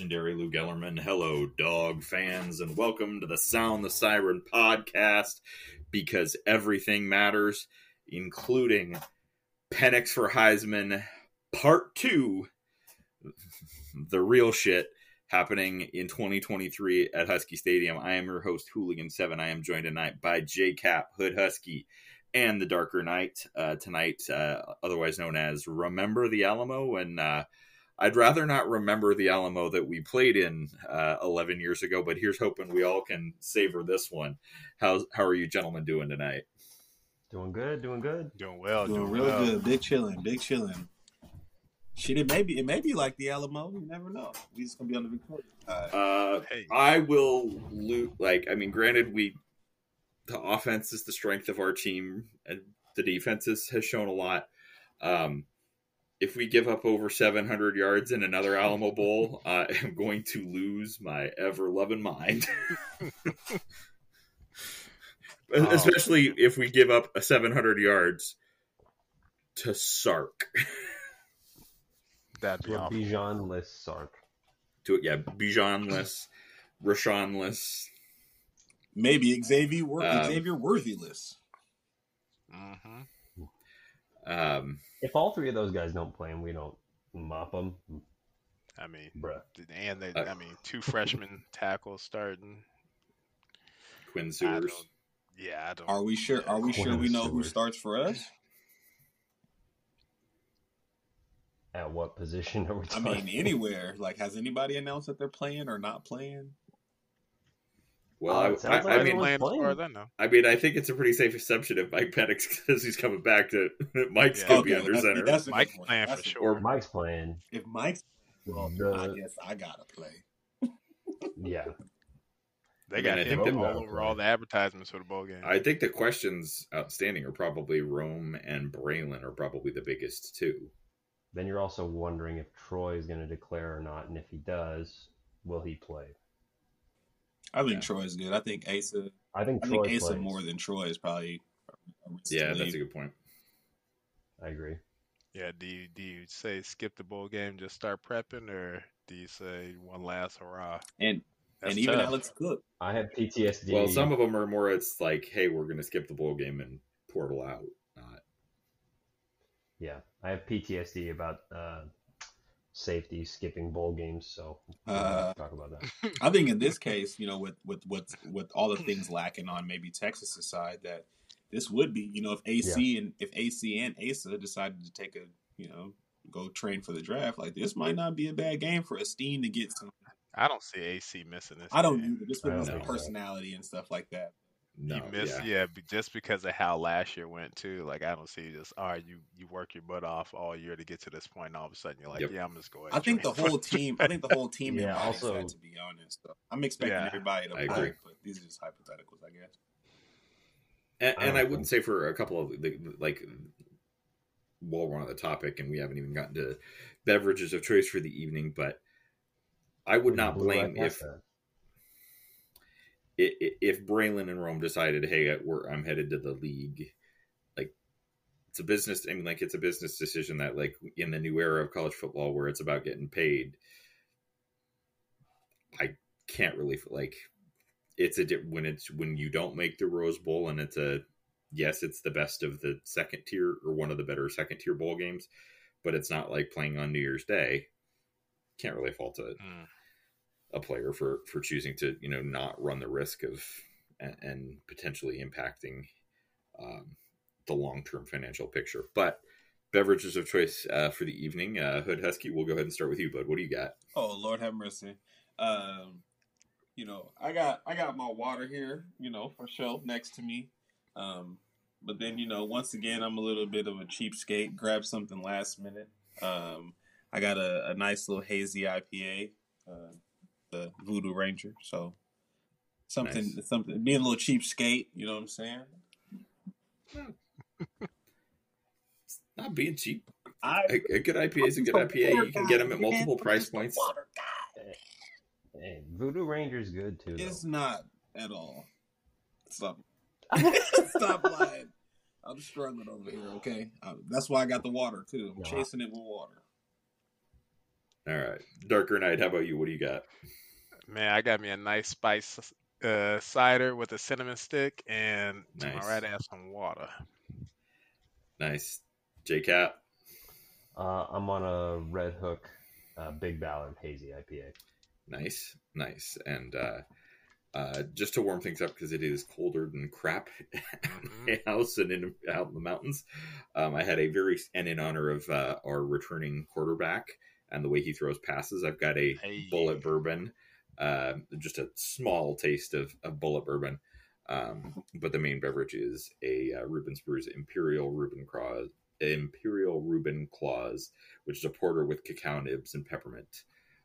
legendary Lou Gellerman, hello, dog fans, and welcome to the Sound the Siren podcast because everything matters, including Penix for Heisman Part 2, the real shit happening in 2023 at Husky Stadium. I am your host, Hooligan7. I am joined tonight by J Cap, Hood Husky, and the Darker Knight uh, tonight, uh, otherwise known as Remember the Alamo. And uh, I'd rather not remember the Alamo that we played in uh, 11 years ago, but here's hoping we all can savor this one. How, how are you gentlemen doing tonight? Doing good, doing good. Doing well, doing, doing real well. good. Big chilling, big chilling. Shit, it may be it may be like the Alamo. You never know. We just gonna be on the Victoria. Uh, Uh, Hey. I will loot. Like, I mean, granted, we the offense is the strength of our team, and the defense is, has shown a lot. Um, if we give up over 700 yards in another Alamo Bowl, I am going to lose my ever loving mind. Oh. Especially if we give up a 700 yards to Sark. That'd be To awful. Bijan-less Sark. to it, yeah, Bijanless, Rashawnless. maybe Xavier Wor- Um, Xavier Worthyless. hmm Um, If all three of those guys don't play and we don't mop them, I mean, bruh. and they, Uh, I mean, two freshman tackles starting. Quinn Ewers. don't, yeah, I don't. Are we sure? Are we sure we know who starts for us? At what position are we talking? I mean, anywhere. Like, has anybody announced that they're playing or not playing? Well, Uh, I, I, like I mean, everyone's playing playing. far as I mean, I think it's a pretty safe assumption if Mike Penix says he's coming back to Mike's Yeah. gonna be under that's- center. that's a Mike's point. playing That's for a- sure. Mike's playing. If Mike's, well, The- I guess I gotta play. Yeah. They I got mean, I him think that- all over all the advertisements for the bowl game. I think the questions outstanding are probably Rome and Braylon are probably the biggest two. Then you're also wondering if Troy is going to declare or not, and if he does, will he play? I think Yeah. is good. I think Asa. I think I think Asa plays. more than Troy is probably. a risk to Yeah, that's leave. a good point. I agree. yeah. Do you do you say skip the bowl game, just start prepping, or do you say one last hurrah? And That's and even tough. Alex Cook. I have PTSD. Well, some of them are more. It's like, hey, we're gonna skip the bowl game and portal out. Not yeah, I have PTSD about uh, safety skipping bowl games, so Uh, talk about that. I think in this case, you know, with with with with all the things lacking on maybe Texas' side, that this would be, you know, if AC and if AC and Asa decided to take a, you know, go train for the draft, like this might not be a bad game for Esteen to get some. I don't see AC missing this. I don't game. either, just with don't his think so. personality and stuff like that. No. you miss, yeah. yeah. just because of how last year went too. Like I don't see just, all right, you you work your butt off all year to get to this point, and all of a sudden you're like, Yep. yeah, I'm just going. I think the whole team. I think the whole team. Yeah, also- that, to be honest, so I'm expecting Yeah, everybody to I play, agree. but these are just hypotheticals, I guess. And, I and don't I wouldn't say for a couple of the, like while we're on the topic, and we haven't even gotten to beverages of choice for the evening, but I would not blame if that. If Braylon and Rome decided, hey, I'm headed to the league. Like it's a business. I mean, like it's a business decision that, like, in the new era of college football, where it's about getting paid, I can't really like. It's a when it's when you don't make the Rose Bowl, and it's a yes, it's the best of the second tier or one of the better second tier bowl games, but it's not like playing on New Year's Day. Can't really fault it Mm. A player for for choosing to you know not run the risk of and, and potentially impacting um, the long term financial picture. But beverages of choice uh, for the evening, uh, Hood Husky. We'll go ahead and start with you, bud. What do you got? Oh Lord have mercy. Um, you know, I got I got my water here, you know, for sure next to me. Um, but then you know, once again, I'm a little bit of a cheapskate. Grab something last minute. Um, I got a, a nice little hazy IPA, uh, the Voodoo Ranger. So something, Nice. something. Being a little cheapskate, you know what I'm saying? Not being cheap. I A, a good IPA is a good IPA. You can get them at multiple price points. Water guy. Hey, Voodoo Ranger's good too. Though. It's not at all. Stop. Stop lying. I'm struggling over here. Okay, uh, that's why I got the water too. I'm No, I- chasing it with water. All right, Darker Knight. How about you? What do you got? Man, I got me a nice spice uh, cider with a cinnamon stick and to Nice. my right ass some water. Nice, J Cap. Uh, I'm on a Redhook uh, Big Ballard Hazy IPA. Nice, nice, and uh, uh, just to warm things up because it is colder than crap at my house and in out in the mountains. Um, I had a very and in honor of uh, our returning quarterback and the way he throws passes, I've got a Hey. Bulleit bourbon, uh, just a small taste of, of Bulleit bourbon. Um, but the main beverage is a uh, Reuben's Brews Imperial Reuben Claus, Imperial Reuben Claus, which is a porter with cacao nibs and peppermint.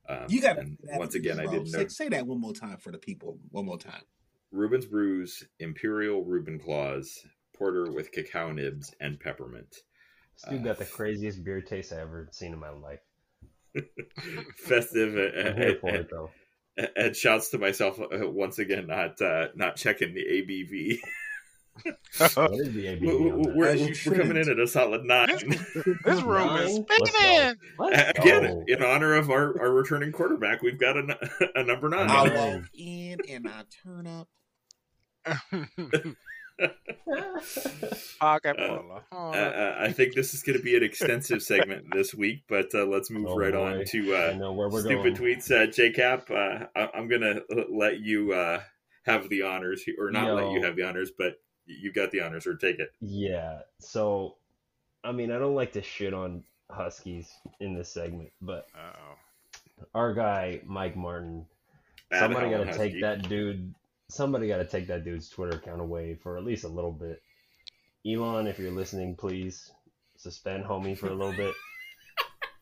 Um, You got and once again, I didn't say, know say that one more time for the people. One more time. Reuben's Brews Imperial Reuben Claus porter with cacao nibs and peppermint. This dude got the Uh, craziest beer taste I ever seen in my life. Festive I'm here for and, it and, and shouts to myself uh, once again, not uh, not checking the ABV. What is the ABV We're, we're, we're coming in at a solid nine. This room is Nine? Let's go. spinning. Let's Again, go. in honor of our, our returning quarterback, we've got a number nine. I Nine. walk in and I turn up. Pocket Uh, Uh, uh, I think this is going to be an extensive segment this week, but uh, let's move Oh, right boy. on to uh, where we're stupid going. tweets. Uh, JCap, uh, I- I'm going to let you uh, have the honors, or not let you have the honors, but you've got the honors, or take it. Yeah. So, I mean, I don't like to shit on Huskies in this segment, but Uh-oh. our guy Mike Martin, Bad somebody got Helen to Husky. take that dude. Somebody got to take that dude's Twitter account away for at least a little bit. Elon, if you're listening, please suspend homie for a little bit.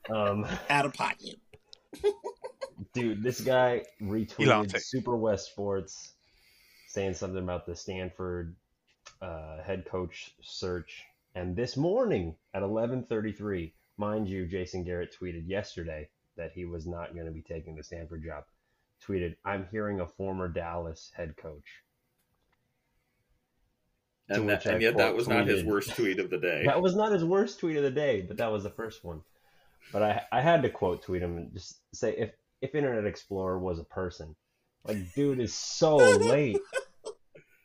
Um, Out of pocket. dude, this guy retweeted Super West Sports saying something about the Stanford uh, head coach search. And this morning at 11:33, mind you, Jason Garrett tweeted yesterday that he was not going to be taking the Stanford job. Tweeted, "I'm hearing a former Dallas head coach." And, that, and yet, that was not his worst tweet of the day. That was not his worst tweet of the day, but that was the first one. But I I had to quote tweet him and just say if if Internet Explorer was a person, like dude is so late.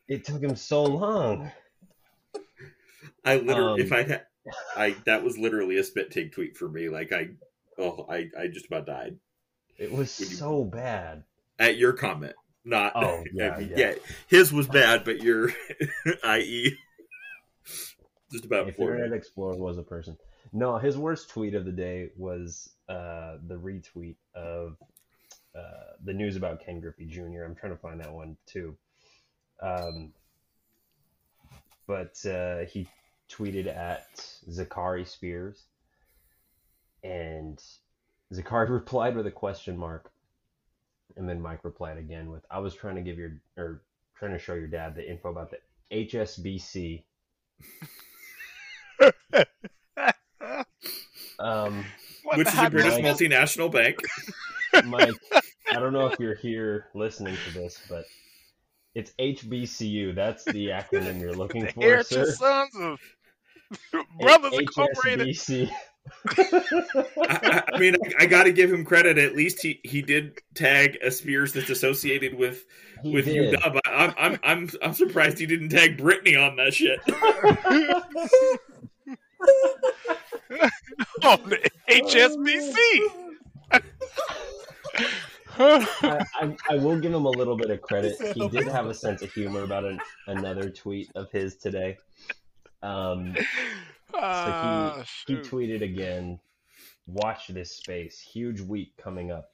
It took him so long. I literally, Um, if I had, I that was literally a spit take tweet for me. Like I, oh, I, I just about died It was Would you- so bad. At your comment. Not, Oh, yeah, yeah. his was bad, but your, i.e., just about If. Internet Explorer was a person. No, his worst tweet of the day was uh, the retweet of uh, the news about Ken Griffey Jr. I'm trying to find that one too. Um, but uh, he tweeted at Zakari Spears, and Zakari replied with a question mark, and then Mike replied again with, "I was trying to give your or trying to show your dad the info about the HSBC." Um, What Which is a British Mike? multinational bank. Mike, I don't know if you're here listening to this, but it's HBCU. That's the acronym you're looking The for, Heritage sir. Sons of Brothers H- Incorporated. HSBC. I, I mean, I, I got to give him credit. At least he, he did tag a Spears that's associated with He with did. UW. I- I'm I'm I'm I'm surprised he didn't tag Brittany on that shit. on the HSBC. I, I, I will give him a little bit of credit. He He did have a sense of humor about an, another tweet of his today. Um, Ah, he shoot. tweeted again, "Watch this space. Huge week coming up."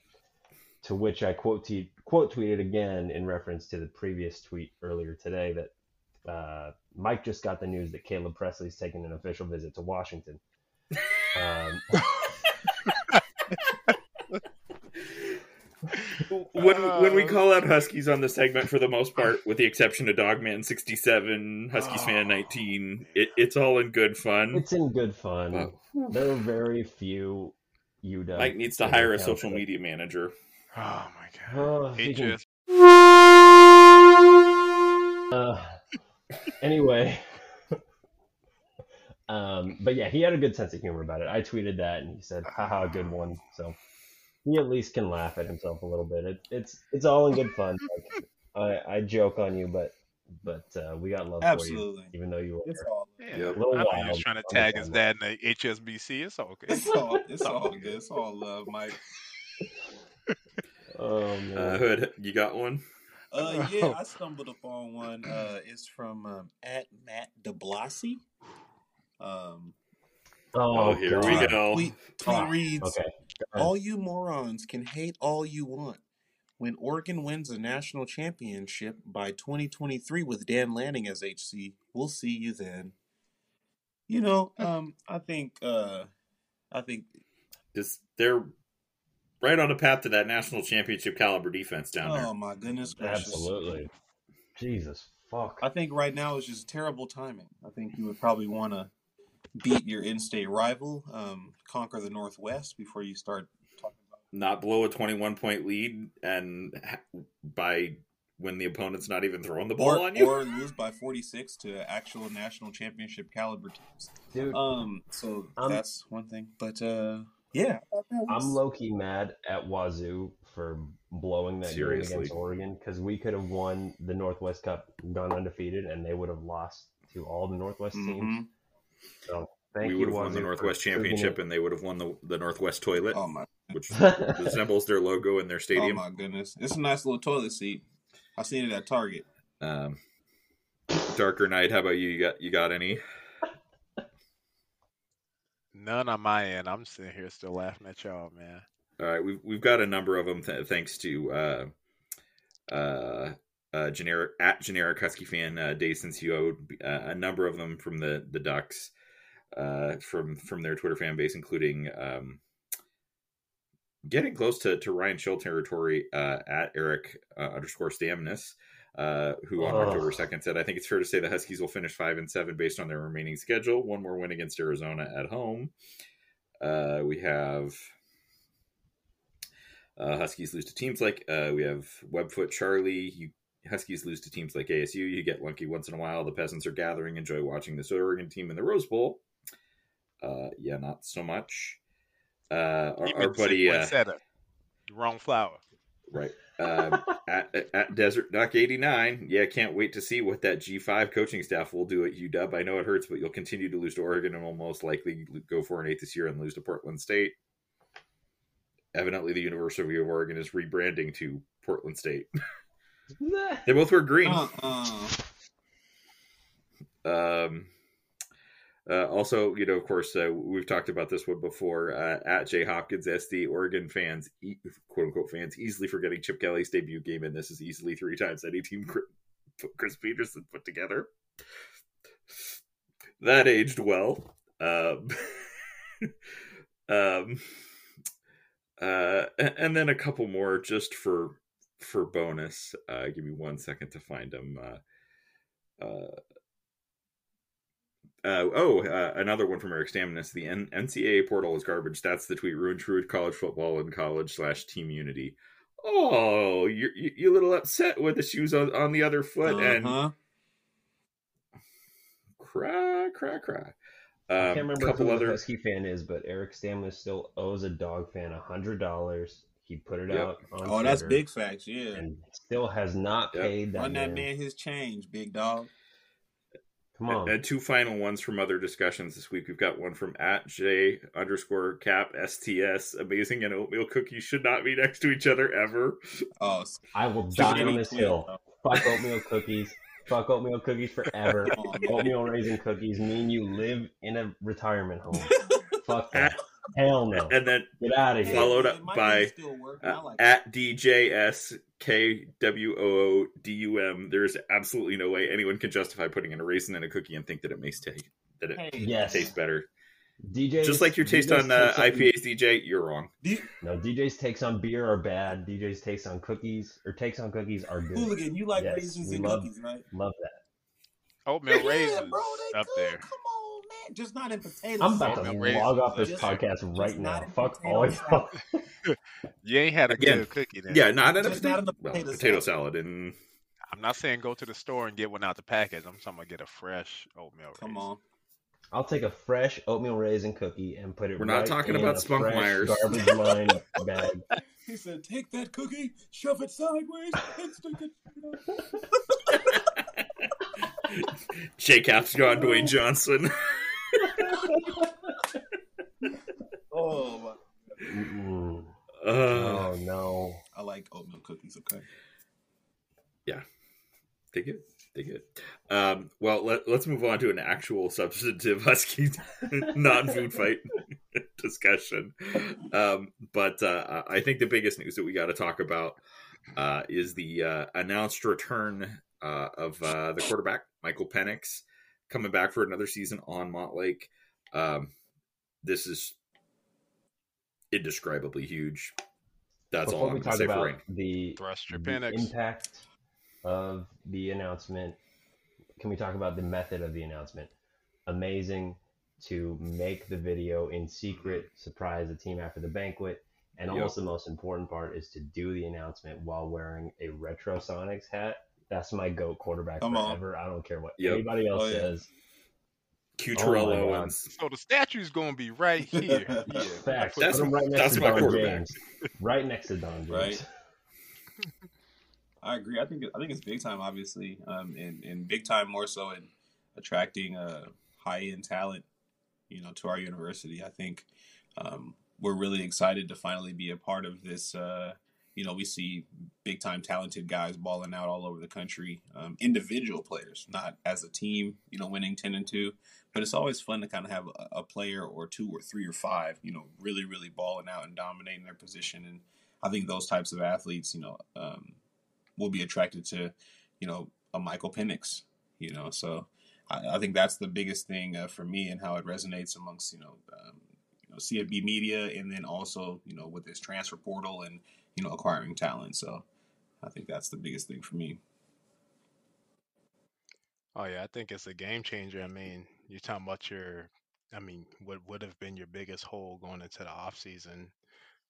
To which I quote te- quote tweeted again in reference to the previous tweet earlier today that uh, Mike just got the news that Caleb Presley's taking an official visit to Washington. Um, when when we Uh, call out Huskies on the segment, for the most part, with the exception of Dogman sixty seven, Huskies fan Oh. nineteen, it, it's all in good fun. it's in good fun. Wow. There are very few UW. Mike needs to hire a social that- media manager. Oh my god. Oh, he can- HS. Uh, anyway, um, but yeah, he had a good sense of humor about it. I tweeted that, and he said, "Haha, good one." So he at least can laugh at himself a little bit. It, it's it's all in good fun. Like, I I joke on you, but but uh, we got love Absolutely. for you, even though you were. It's all Yeah, Yep. A little I know he was trying to tag his dad in the HSBC. It's all okay. it's all it's all good. It's all love, Mike. Oh man. Uh, Hood, you got one? Uh, yeah, I stumbled upon one. Uh, it's from um, at Matt DeBlasi. Um, oh, Oh, here we go. tweet, tweet Oh, reads: Okay. All you morons can hate all you want. When Oregon wins a national championship by 2023 with Dan Lanning as HC, we'll see you then. You know, um, I think, uh, I think, Is they're right on the path to that national championship caliber defense down there. oh my goodness gracious, Absolutely. Jesus fuck. I think right now is just terrible timing. I think you would probably want to beat your in-state rival, um, conquer the Northwest before you start talking about. Not blow a 21 point lead and by when the opponent's not even throwing the ball Or, on you. or lose by 46 to actual national championship caliber teams. Dude, Um, so I'm- that's one thing. But uh, yeah, I thought that was- I'm low key mad at Wazoo for blowing that Seriously. game against Oregon because we could have won the Northwest Cup, gone undefeated, and they would have lost to all the Northwest teams. Mhm. So thank we you, would have won the Northwest Championship and they would have won the, the Northwest Toilet, Oh my, which resembles their logo in their stadium. oh my goodness, it's a nice little toilet seat. I seen it at Target. Um, Darker Knight. how about you? You got you got any? None on my end. I'm sitting here still laughing at y'all, man. All right, we've we've got a number of them th- thanks to uh, uh, uh, generic at generic Husky fan uh, Dave since you owed uh, a number of them from the the Ducks uh, from from their Twitter fan base, including um, getting close to, to Ryan Schill territory uh, at Eric uh, underscore Stamnus. Uh, who on Ugh. October second said, "I think it's fair to say the Huskies will finish five and seven based on their remaining schedule. One more win against Arizona at home. Uh, we have uh, Huskies lose to teams like uh, we have Webfoot Charlie. You Huskies lose to teams like ASU. You get lucky once in a while. The peasants are gathering. Enjoy watching this Oregon team in the Rose Bowl. Uh, yeah, not so much. Uh, our, our buddy, uh. Wrong flower. right um, at at Desert Duck eighty nine. Yeah, can't wait to see what that G five coaching staff will do at UW. I know it hurts, but you'll continue to lose to Oregon and will most likely go for an eight this year and lose to Portland State. Evidently, the University of Oregon is rebranding to Portland State. Nah. they both wear green. Uh-uh. Um, uh, also, you know, of course, uh, we've talked about this one before. Uh, at Jay Hopkins, SD Oregon fans, e- quote unquote fans, easily forgetting Chip Kelly's debut game, and this is easily three times any team Chris, Chris Petersen put together. That aged well. Um, um, uh, and then a couple more just for for bonus. Uh, give me one second to find them. Uh, uh, uh, oh, uh, another one from Eric Stamnus. The N- NCAA portal is garbage. That's the tweet. Ruined true college football and college slash team unity. Oh, you're you, you're a little upset with the shoes on, on the other foot and Uh-huh. cry, cry, cry. I Um, can't remember couple who the other. Husky fan is, but Eric Stamlis still owes a dog fan a hundred dollars. He put it Yep. out on Oh, that's big facts. Yeah, and still has not Yep. paid that, run that man. man his change, big dog. Come on. And two final ones from other discussions this week. We've got one from at J underscore cap STS. Amazing and oatmeal cookies should not be next to each other ever. Oh, s- I will die on this hill. Fuck oatmeal cookies. Fuck oatmeal cookies forever. Come on, man. oatmeal raisin cookies. mean you live in a retirement home. Fuck that. Hell no. And then Get out of here. Followed up it by, still work. I uh, like it. at DJSKWOODUM, there's absolutely no way anyone can justify putting in a raisin in a cookie and think that it makes taste that it Hey, Yes. tastes better. DJ's, Just like your taste DJ's on uh, IPAs, DJ, you're wrong. No, DJ's takes on beer are bad. DJ's takes on cookies or takes on cookies are good. Hooligan, you like Yes, raisins we and love- cookies, right? Love that. Oatmeal Yeah, raisins bro, up good. there. Come on, man. Just not in potatoes. I'm about to Oatmeal log off this up there. podcast right now. Fuck all salad. y'all. You ain't had a Again, good cookie then. Yeah, not in a Just not in the well, potato potato salad. And I'm not saying go to the store and get one out the package. I'm talking about get a fresh oatmeal Come raisin. on. I'll take a fresh oatmeal raisin cookie and put it. We're not talking in about a Spunk Myers. garbage line bag. He said, "Take that cookie, shove it sideways, and stick it." J Cap's gone, Dwayne Johnson. Oh, my. Mm-mm. Uh, Oh no! I like oatmeal cookies. Okay. Yeah, they good. They good. Um, well, let, let's move on to an actual substantive Husky non-food fight discussion. Um, but uh, I think the biggest news that we got to talk about uh, is the uh, announced return uh, of uh, the quarterback Michael Penix coming back for another season on Montlake. Um, this is indescribably huge. That's Before all I'm going to say for about right the, Thrust your the Penix. impact of the announcement, can we talk about the method of the announcement? Amazing to make the video in secret, surprise the team after the banquet, and Yep. almost the most important part is to do the announcement while wearing a Retro Sonics hat. That's my goat quarterback Come on. forever. I don't care what Yep. anybody else Oh, yeah. Says. Cutrello Oh my and So the statue's gonna be right here. Yeah. Facts. That's- Put right next that's to my Don quarterback. James. Right next to Don James. Right. I agree. I think I think it's big time, obviously, um, and and big time more so in attracting uh, high end talent, you know, to our university. I think um, we're really excited to finally be a part of this. Uh, you know, we see big time talented guys balling out all over the country, um, individual players, not as a team. You know, winning ten and two, but it's always fun to kind of have a, a player or two or three or five, you know, really really balling out and dominating their position and. I think those types of athletes, you know, um, will be attracted to, you know, a Michael Penix, you know. So I, I think that's the biggest thing uh, for me and how it resonates amongst, you know, um, you know, CFB media and then also, you know, with this transfer portal and, you know, acquiring talent. So I think that's the biggest thing for me. Oh yeah, I think it's a game changer. I mean, you're talking about your, I mean, what would have been your biggest hole going into the off season,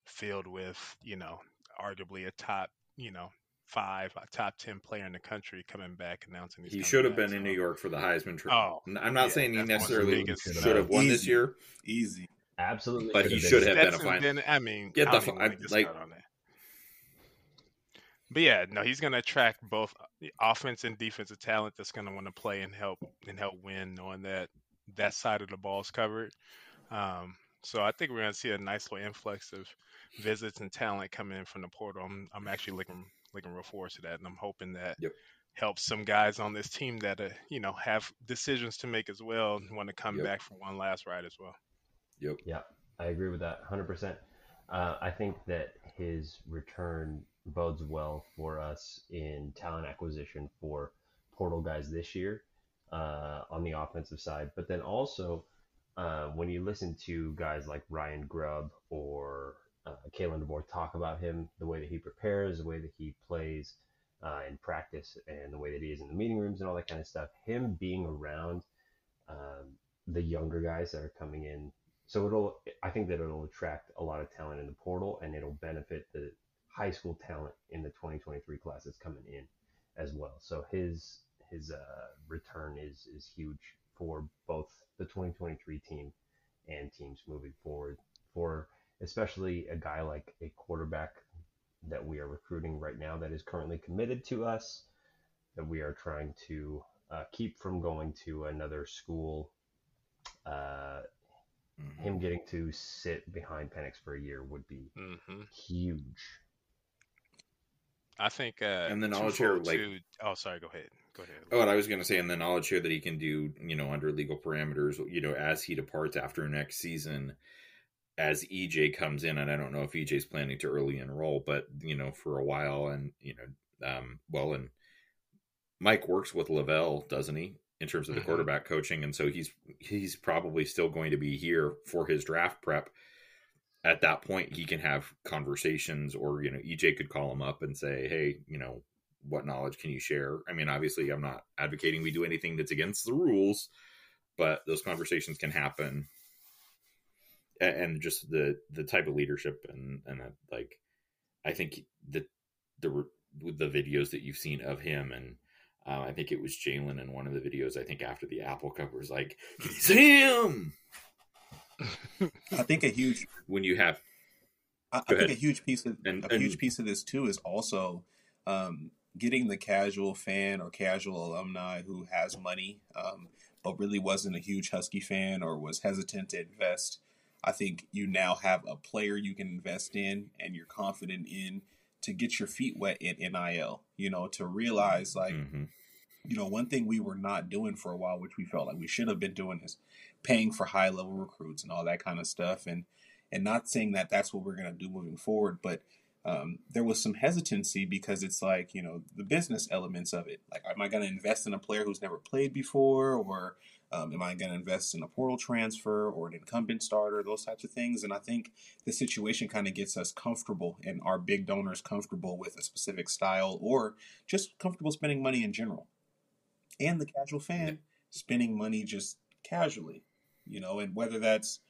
filled with, you know, arguably a top, you know, five, a top ten player in the country coming back announcing he's he should have back, been in New York for the Heisman Trophy. Oh, I'm not yeah, saying he that's one of the necessarily should have won this year, Easy. Absolutely. But he should have been a Stetson fine- didn't- I mean, Get I the don't even fi- wanna get like- on that. But yeah, no, he's going to attract both the offense and defensive talent that's going to want to play and help and help win, knowing that that side of the ball is covered. Um, so I think we're going to see a nice little influx of visits and talent coming in from the portal. I'm, I'm actually looking looking real forward to that, and I'm hoping that Yep. helps some guys on this team that uh, you know have decisions to make as well and want to come Yep. back for one last ride as well. Yep. Yeah, I agree with that 100%. Uh, I think that his return bodes well for us in talent acquisition for portal guys this year uh, on the offensive side. But then also, uh, when you listen to guys like Ryan Grubb or uh, Kalen DeBoer talk about him, the way that he prepares, the way that he plays uh, in practice, and the way that he is in the meeting rooms and all that kind of stuff, him being around um, the younger guys that are coming in so it'll i think that it'll attract a lot of talent in the portal and it'll benefit the high school talent in the 2023 class that's coming in as well. So his his uh, return is is huge for both the 2023 team and teams moving forward for especially a guy like a quarterback that we are recruiting right now that is currently committed to us that we are trying to uh, keep from going to another school uh, Mhm. him getting to sit behind Penix for a year would be hmm huge. I think, uh, And the knowledge here, twofold, like- too- oh, sorry, go ahead, go ahead. Oh, and I was going to say, and the knowledge here that he can do, you know, under legal parameters, you know, as he departs after next season, as EJ comes in, and I don't know if EJ's planning to early enroll, but you know, for a while, and you know, um, well, and Mike works with Lavelle, doesn't he, in terms of the Mhm. quarterback coaching, and so he's he's probably still going to be here for his draft prep. At that point, he can have conversations, or you know, EJ could call him up and say, "Hey, you know, what knowledge can you share?" I mean, obviously, I'm not advocating we do anything that's against the rules, but those conversations can happen, and just the the type of leadership and and uh, like, I think the the the videos that you've seen of him and Um, I think it was Jalen in one of the videos. I think after the Apple Cup was like, "He's him." I think a huge When you have I, I think a huge piece of And- a and- huge piece of this too is also um, getting the casual fan or casual alumni who has money, um, but really wasn't a huge Husky fan or was hesitant to invest. I think you now have a player you can invest in and you're confident in to get your feet wet in NIL. You know, to realize like Mhm. you know, one thing we were not doing for a while, which we felt like we should have been doing, is paying for high level recruits and all that kind of stuff. And and not saying that that's what we're going to do moving forward, but um, there was some hesitancy because it's like you know the business elements of it. Like, am I going to invest in a player who's never played before, or um, am I going to invest in a portal transfer or an incumbent starter? Those types of things. And I think the situation kind of gets us comfortable and our big donors comfortable with a specific style or just comfortable spending money in general and the casual fan spending money just casually, you know, and whether that's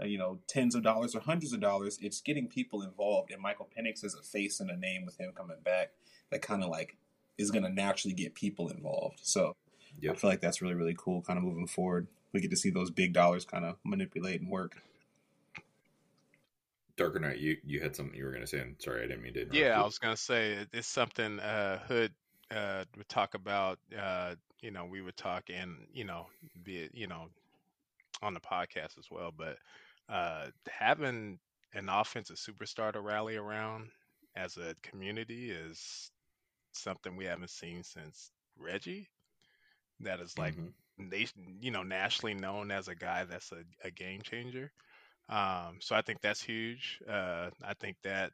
uh, you know tens of dollars or hundreds of dollars, it's getting people involved. And Michael Penix is a face and a name with him coming back that kind of like is going to naturally get people involved. So I feel like that's really really cool. Kind of moving forward, we get to see those big dollars kind of manipulate and work. Darker Knight, you you had something you were going to say. I'm sorry, I didn't mean to. interrupt Yeah, you. I was gonna say it's something uh, Hood uh, would talk about. Uh, you know, we would talk and you know, be it you know, on the podcast as well. But uh, having an offensive superstar to rally around as a community is something we haven't seen since Reggie. That is like Mhm. nation, you know, nationally known as a guy that's a, a game changer. Um, so I think that's huge. Uh, I think that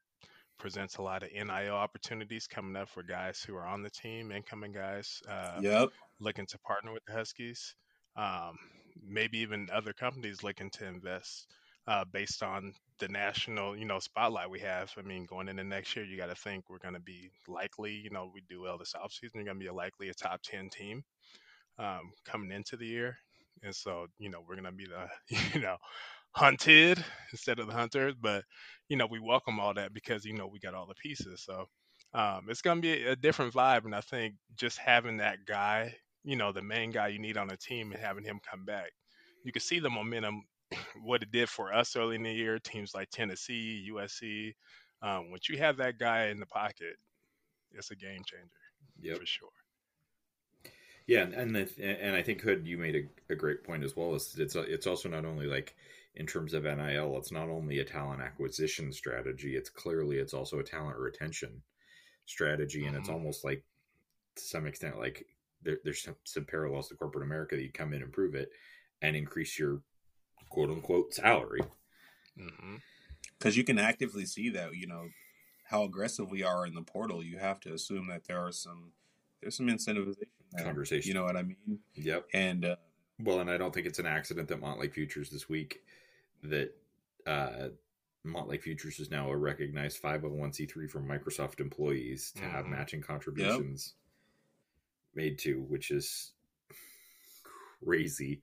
presents a lot of NIL opportunities coming up for guys who are on the team, incoming guys uh, Yep. looking to partner with the Huskies. Um, maybe even other companies looking to invest uh, based on the national, you know, spotlight we have. I mean, going into next year, you got to think we're going to be likely, you know, we do well this offseason, you're going to be a likely a top 10 team um, coming into the year. And so, you know, we're going to be the, you know, hunted instead of the hunters. But, you know, we welcome all that because, you know, we got all the pieces. So um, it's going to be a, a different vibe. And I think just having that guy, you know, the main guy you need on the team and having him come back, you can see the momentum, what it did for us early in the year, teams like Tennessee, USC. Um, once you have that guy in the pocket, it's a game changer Yep. for sure. Yeah, and and, the, and I think Hood, you made a, a great point as well. Is it's it's also not only like in terms of NIL, it's not only a talent acquisition strategy. It's clearly it's also a talent retention strategy, and it's Mhm. almost like to some extent like there, there's some, some parallels to corporate America that you come in and prove it and increase your quote unquote salary. because you can actively see that you know how aggressive we are in the portal you have to assume that there are some there's some incentivization there. Conversation. you know what i mean Yep. and uh, Well, and I don't think it's an accident that Montlake Futures this week that uh, Montlake Futures is now a recognized 501c3 for Microsoft employees to have Mhm. matching contributions made to, which is crazy.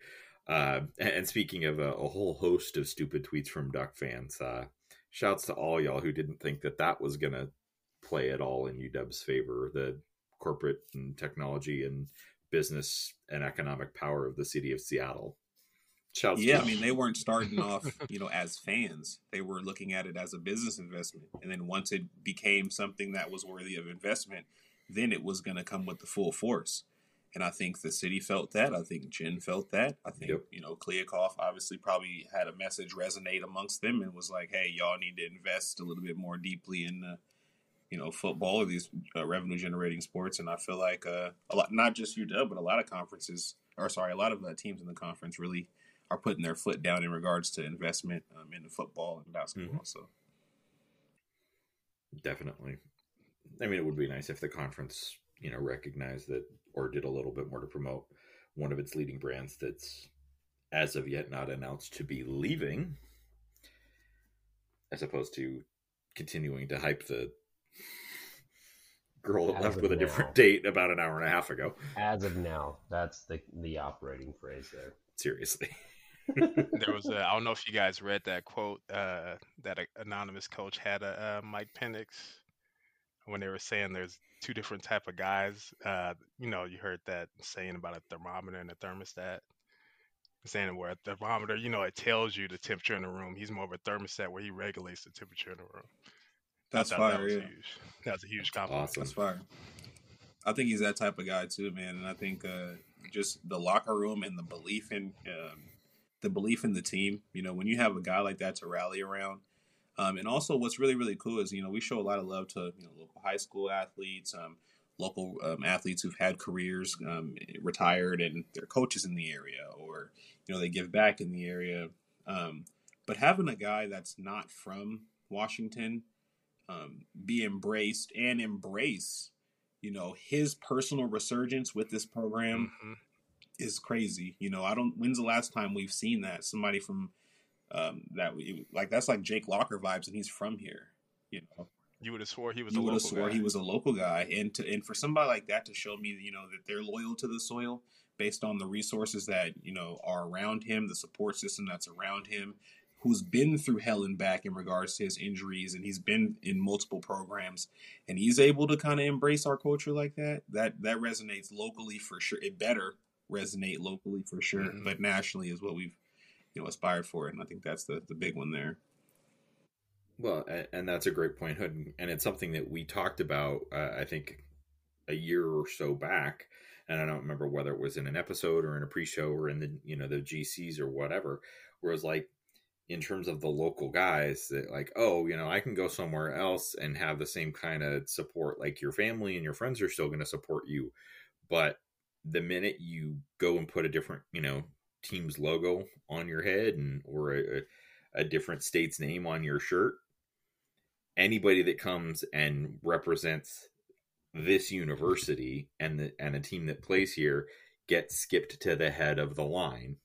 Uh, and speaking of a, a whole host of stupid tweets from Duck fans, uh, shouts to all y'all who didn't think that that was going to play at all in UW's favor. The corporate and technology and business and economic power of the city of Seattle. Shouts yeah. to i mean they weren't starting off you know as fans. They were looking at it as a business investment. And then once it became something that was worthy of investment then it was going to come with the full force. And i think the city felt that. I think jen felt that. I think Yep. you know Kliavkoff obviously probably had a message resonate amongst them and was like hey y'all need to invest a little bit more deeply in the you know football or these uh, revenue generating sports and i feel like uh, a lot not just uw but a lot of conferences or sorry a lot of uh, teams in the conference really are putting their foot down in regards to investment um, the football and basketball so definitely. I mean, it would be nice if the conference, you know, recognized that or did a little bit more to promote one of its leading brands that's as of yet not announced to be leaving, as opposed to continuing to hype the girl that As left of with a now. different date about an hour and a half ago. As of now, that's the the operating phrase there. Seriously. there was a, I don't know if you guys read that quote uh, that an anonymous coach had a uh, Mike Penix when they were saying there's two different type of guys. Uh, you know, you heard that saying about a thermometer and a thermostat. Saying where a thermometer, you know, it tells you the temperature in the room. He's more of a thermostat where he regulates the temperature in the room. I That's thought fire. That was yeah. huge. That was a huge compliment. Awesome. That's fire. I think he's that type of guy too, man. And I think uh, just the locker room and the belief in um, the belief in the team. You know, when you have a guy like that to rally around, um, and also what's really really cool is you know we show a lot of love to you know local high school athletes, um, local um, athletes who've had careers, um, retired, and they're coaches in the area, or you know they give back in the area. Um, but having a guy that's not from Washington um, be embraced and embrace you know his personal resurgence with this program Mhm. is crazy you know i don't when's the last time we've seen that somebody from um that like that's like jake locker vibes and he's from here you know You would have swore he was you a would have local swore guy. he was a local guy and to and for somebody like that to show me you know that they're loyal to the soil based on the resources that you know are around him the support system that's around him who's been through hell and back in regards to his injuries and he's been in multiple programs and he's able to kind of embrace our culture like that that that resonates locally for sure it better resonate locally for sure Mhm. but nationally is what we've you know aspired for and i think that's the the big one there Well, and that's a great point, Hood, and it's something that we talked about. Uh, I think a year or so back, and I don't remember whether it was in an episode or in a pre-show or in the you know the GCs or whatever. Where it's like, in terms of the local guys, that like, oh, you know, I can go somewhere else and have the same kind of support. Like your family and your friends are still going to support you, but the minute you go and put a different, you know, team's logo on your head and or a, a different state's name on your shirt anybody that comes and represents this university and the and a team that plays here gets skipped to the head of the line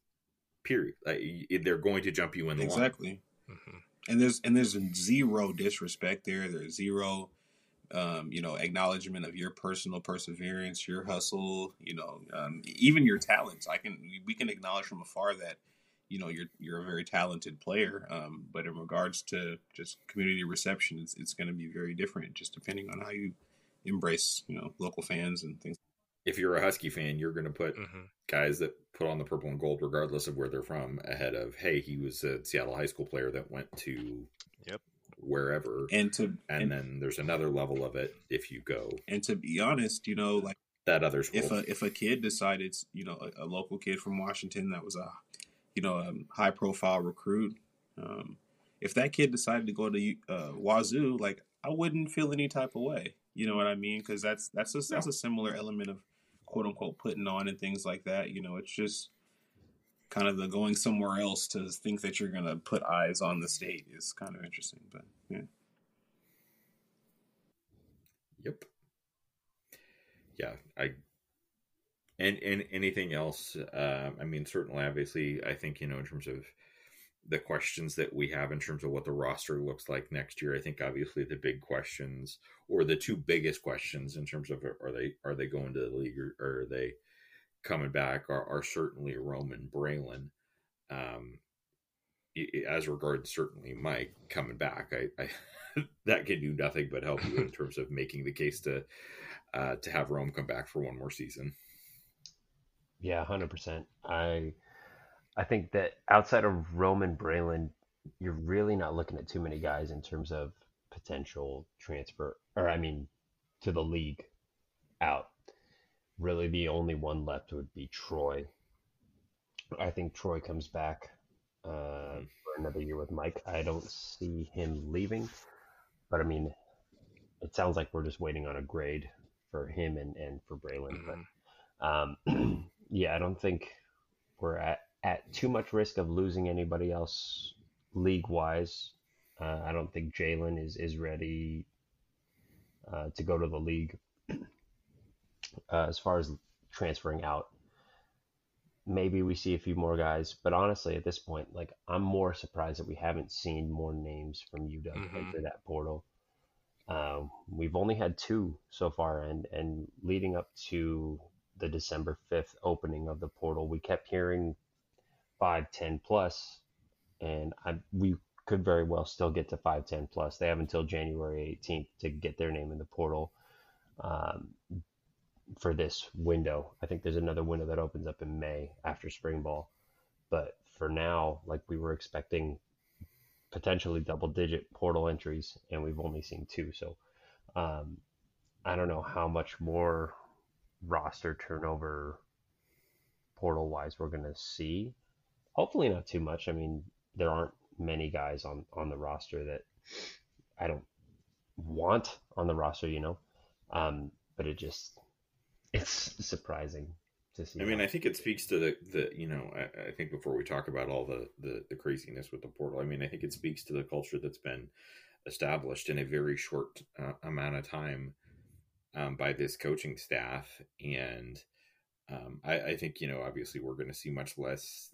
period like, they're going to jump you in the line exactly Mhm. and there's and there's zero disrespect there. There's zero, um, you know, acknowledgement of your personal perseverance, your hustle, you know, um, even your talents. I can we can acknowledge from afar that, you know, you're you're a very talented player. Um, but in regards to just community reception, it's it's going to be very different, just depending on how you embrace, you know, local fans and things. If you're a husky fan you're going to put Mhm. guys that put on the purple and gold regardless of where they're from ahead of hey he was a seattle high school player that went to Yep. wherever And to and and, then there's another level of it if you go and to be honest, you know, like. that other school if a if a kid decided, you know, a, a local kid from Washington that was a, you know, a high profile recruit, um, if that kid decided to go to uh, Wazoo, like I wouldn't feel any type of way. You know what I mean? Because that's that's a, that's a similar element of quote unquote putting on and things like that. You know, it's just kind of the going somewhere else to think that you're gonna put eyes on the state is kind of interesting. But yeah, Yep. Yeah, I and and anything else? Uh, I mean, certainly, obviously, I think you know in terms of the questions that we have in terms of what the roster looks like next year. I think obviously the big questions or the two biggest questions in terms of are they are they going to the league or, are they coming back are, are certainly Roman Braylon. Um, as regards certainly Mike coming back, I, I that can do nothing but help you in terms of making the case to uh, to have Rome come back for one more season. Yeah, hundred percent. I I think that outside of Roman Braylon, you're really not looking at too many guys in terms of potential transfer, or I mean, to the league out. Really, the only one left would be Troy. I think Troy comes back uh, for another year with Mike. I don't see him leaving, but I mean, it sounds like we're just waiting on a grade for him and, and for Braylon. But Mhm. um, yeah, I don't think we're at, at too much risk of losing anybody else league wise. Uh, I don't think Jalen is is ready uh, to go to the league. Uh, as far as transferring out, maybe we see a few more guys, but honestly, at this point, like I'm more surprised that we haven't seen more names from UW Mhm. enter that portal. Um, we've only had two so far, and and leading up to the December fifth opening of the portal, we kept hearing five, ten plus, and I we could very well still get to 510 plus. They have until January 18th to get their name in the portal um, for this window. I think there's another window that opens up in May after spring ball. But for now, like we were expecting potentially double digit portal entries, and we've only seen two. So um, I don't know how much more roster turnover portal wise we're going to see. Hopefully, not too much. I mean, there aren't many guys on, on the roster that I don't want on the roster, you know. Um, but it just it's surprising to see. I mean, that. I think it speaks to the, the you know, I, I think before we talk about all the, the, the craziness with the portal, I mean, I think it speaks to the culture that's been established in a very short uh, amount of time um, by this coaching staff. And um, I, I think, you know, obviously we're going to see much less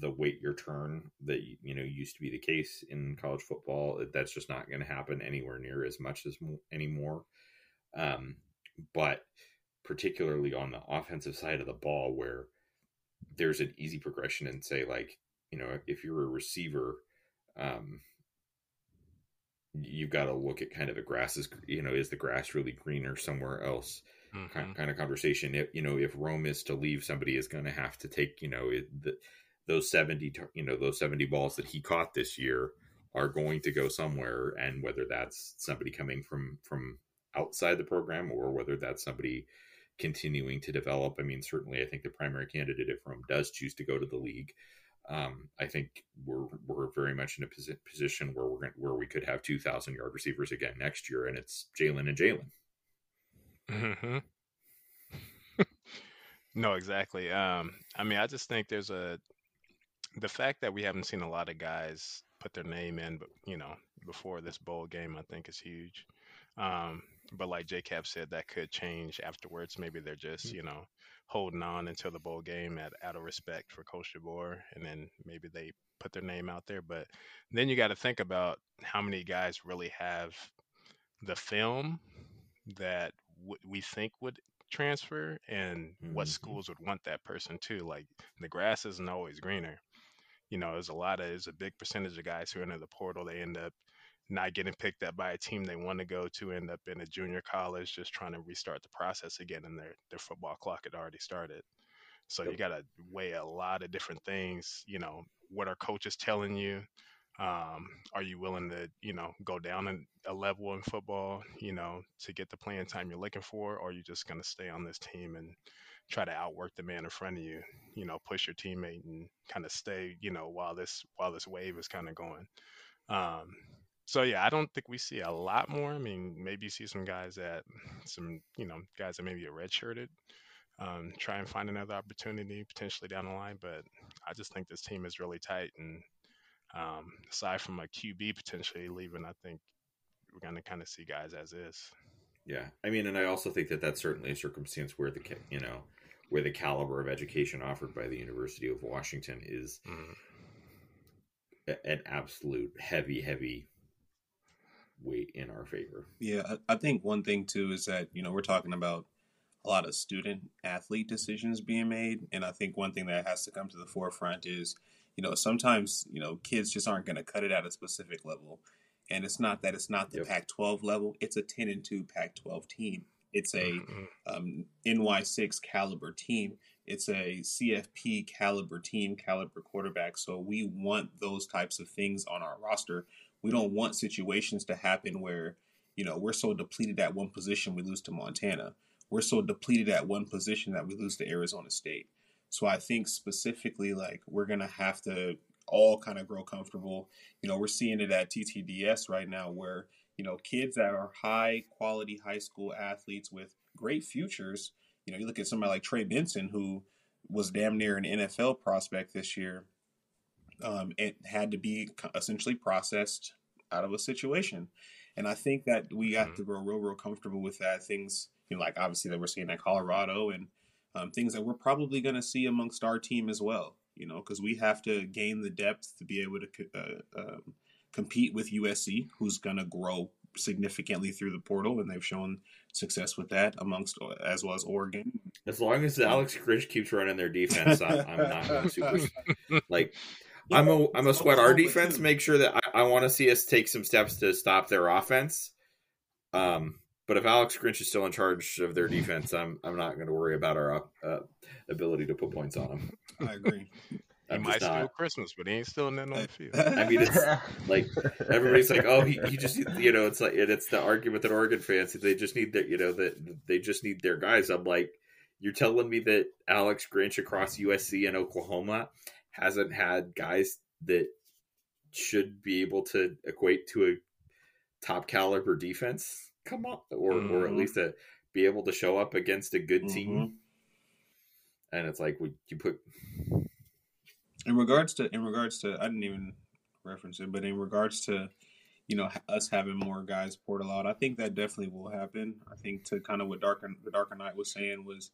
the wait your turn that, you know, used to be the case in college football. That's just not going to happen anywhere near as much as anymore. Um, but particularly on the offensive side of the ball where there's an easy progression and say like you know if you're a receiver um you've got to look at kind of the grass is you know is the grass really greener somewhere else Mhm. kind, kind of conversation if you know if rome is to leave somebody is going to have to take you know it, the, those 70 you know those 70 balls that he caught this year are going to go somewhere and whether that's somebody coming from from outside the program or whether that's somebody continuing to develop i mean certainly i think the primary candidate if rome does choose to go to the league um, I think we're we're very much in a posi- position where we're going where we could have two thousand yard receivers again next year, and it's Jalen and Jalen. hmm no, exactly. Um, I mean, I just think there's a the fact that we haven't seen a lot of guys put their name in, but you know, before this bowl game, I think is huge. Um, but like J Cap said, that could change afterwards. Maybe they're just you know holding on until the bowl game at out of respect for Coach DeBoer, and then maybe they put their name out there. But then you got to think about how many guys really have the film that w- we think would transfer and what Mhm. schools would want that person to. Like the grass isn't always greener. You know, there's a lot of there's a big percentage of guys who enter the portal. They end up not getting picked up by a team they want to go to, end up in a junior college, just trying to restart the process again, and their their football clock had already started. So you got to weigh a lot of different things. You know, what are coaches telling you? Um, are you willing to, you know, go down a level in football, you know, to get the playing time you're looking for, or are you just going to stay on this team and try to outwork the man in front of you, you know, push your teammate and kind of stay, you know, while this while this wave is kind of going. Um, so yeah, I don't think we see a lot more. I mean, maybe you see some guys that some, you know, guys that maybe are redshirted, um, try and find another opportunity potentially down the line. But I just think this team is really tight, and um, aside from a QB potentially leaving, I think we're going to kind of see guys as is. Yeah, I mean, and I also think that that's certainly a circumstance where the you know where the caliber of education offered by the University of Washington is Mm. a- an absolute heavy, heavy weight in our favor. Yeah, I, I think one thing too is that you know we're talking about a lot of student athlete decisions being made, and I think one thing that has to come to the forefront is you know sometimes you know kids just aren't going to cut it at a specific level, and it's not that it's not the Yep. Pac-12 level; it's a 10 and two Pac-12 team. It's a Mhm. um, NY6 caliber team. It's a CFP caliber team, caliber quarterback. So we want those types of things on our roster. We don't want situations to happen where, you know, we're so depleted at one position we lose to Montana. We're so depleted at one position that we lose to Arizona State. So I think specifically, like, we're going to have to all kind of grow comfortable. You know, we're seeing it at TTDS right now where, you know, kids that are high quality high school athletes with great futures. You know, you look at somebody like Trey Benson, who was damn near an NFL prospect this year, um, it had to be essentially processed out of a situation. And I think that we have Mhm. to grow real, real comfortable with that. Things, you know, like obviously that we're seeing at Colorado and um, things that we're probably going to see amongst our team as well, you know, because we have to gain the depth to be able to uh, um, compete with USC, who's going to grow significantly through the portal, and they've shown success with that amongst as well as Oregon. As long as Alex Grinch keeps running their defense, I, I'm not going super. Like, I'm a I'm a sweat our defense. too. Make sure that I, I want to see us take some steps to stop their offense. Um, but if Alex Grinch is still in charge of their defense, I'm I'm not going to worry about our uh, ability to put points on them. I agree. He I'm might just steal not. Christmas, but he ain't stealing nothing on the field. I mean, it's like everybody's like, oh, he, he just you know, it's like it's the argument that Oregon fans they just need their you know that they just need their guys. I'm like, you're telling me that Alex Grinch across USC and Oklahoma hasn't had guys that should be able to equate to a top caliber defense? Come on, or or at Mhm. least to be able to show up against a good Mhm. team. And it's like, would you put? In regards to in regards to I didn't even reference it, but in regards to you know us having more guys portal out, I think that definitely will happen. I think to kind of what Darker the Darker Knight was saying was,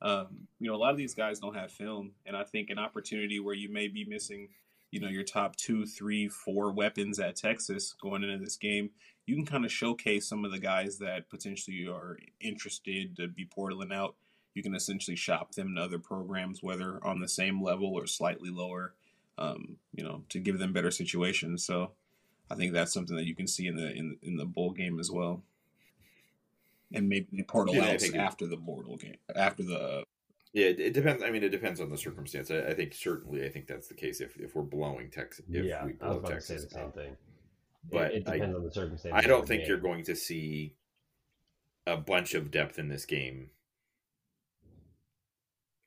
um, you know, a lot of these guys don't have film, and I think an opportunity where you may be missing, you know, your top two, three, four weapons at Texas going into this game, you can kind of showcase some of the guys that potentially are interested to be portaling out you can essentially shop them to other programs, whether on the same level or slightly lower, um, you know, to give them better situations. So I think that's something that you can see in the in, in the bowl game as well. And maybe the portal Yeah, outs after the portal game, after the Yeah, it, it depends. I mean, it depends on the circumstance. I, I think certainly, I think that's the case if, if we're blowing Texas. If yeah, we I was about Texas to say the same out. thing. But it, it I- depends on the circumstances. I don't think game. you're going to see a bunch of depth in this game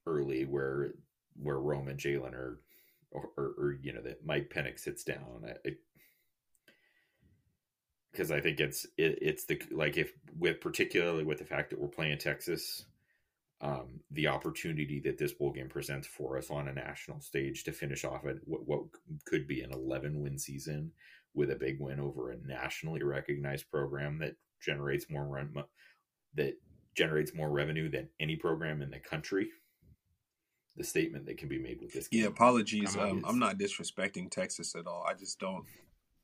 early, where where Rome and Jalen are, or, or, or you know that Mike Penix sits down. Because I think it's it, it's the like if with particularly with the fact that we're playing Texas, um, the opportunity that this bowl game presents for us on a national stage to finish off at what, what could be an 11 win season with a big win over a nationally recognized program that generates more run that generates more revenue than any program in the country. The statement that can be made with this game. yeah. Apologies, um, I'm not disrespecting Texas at all. I just don't.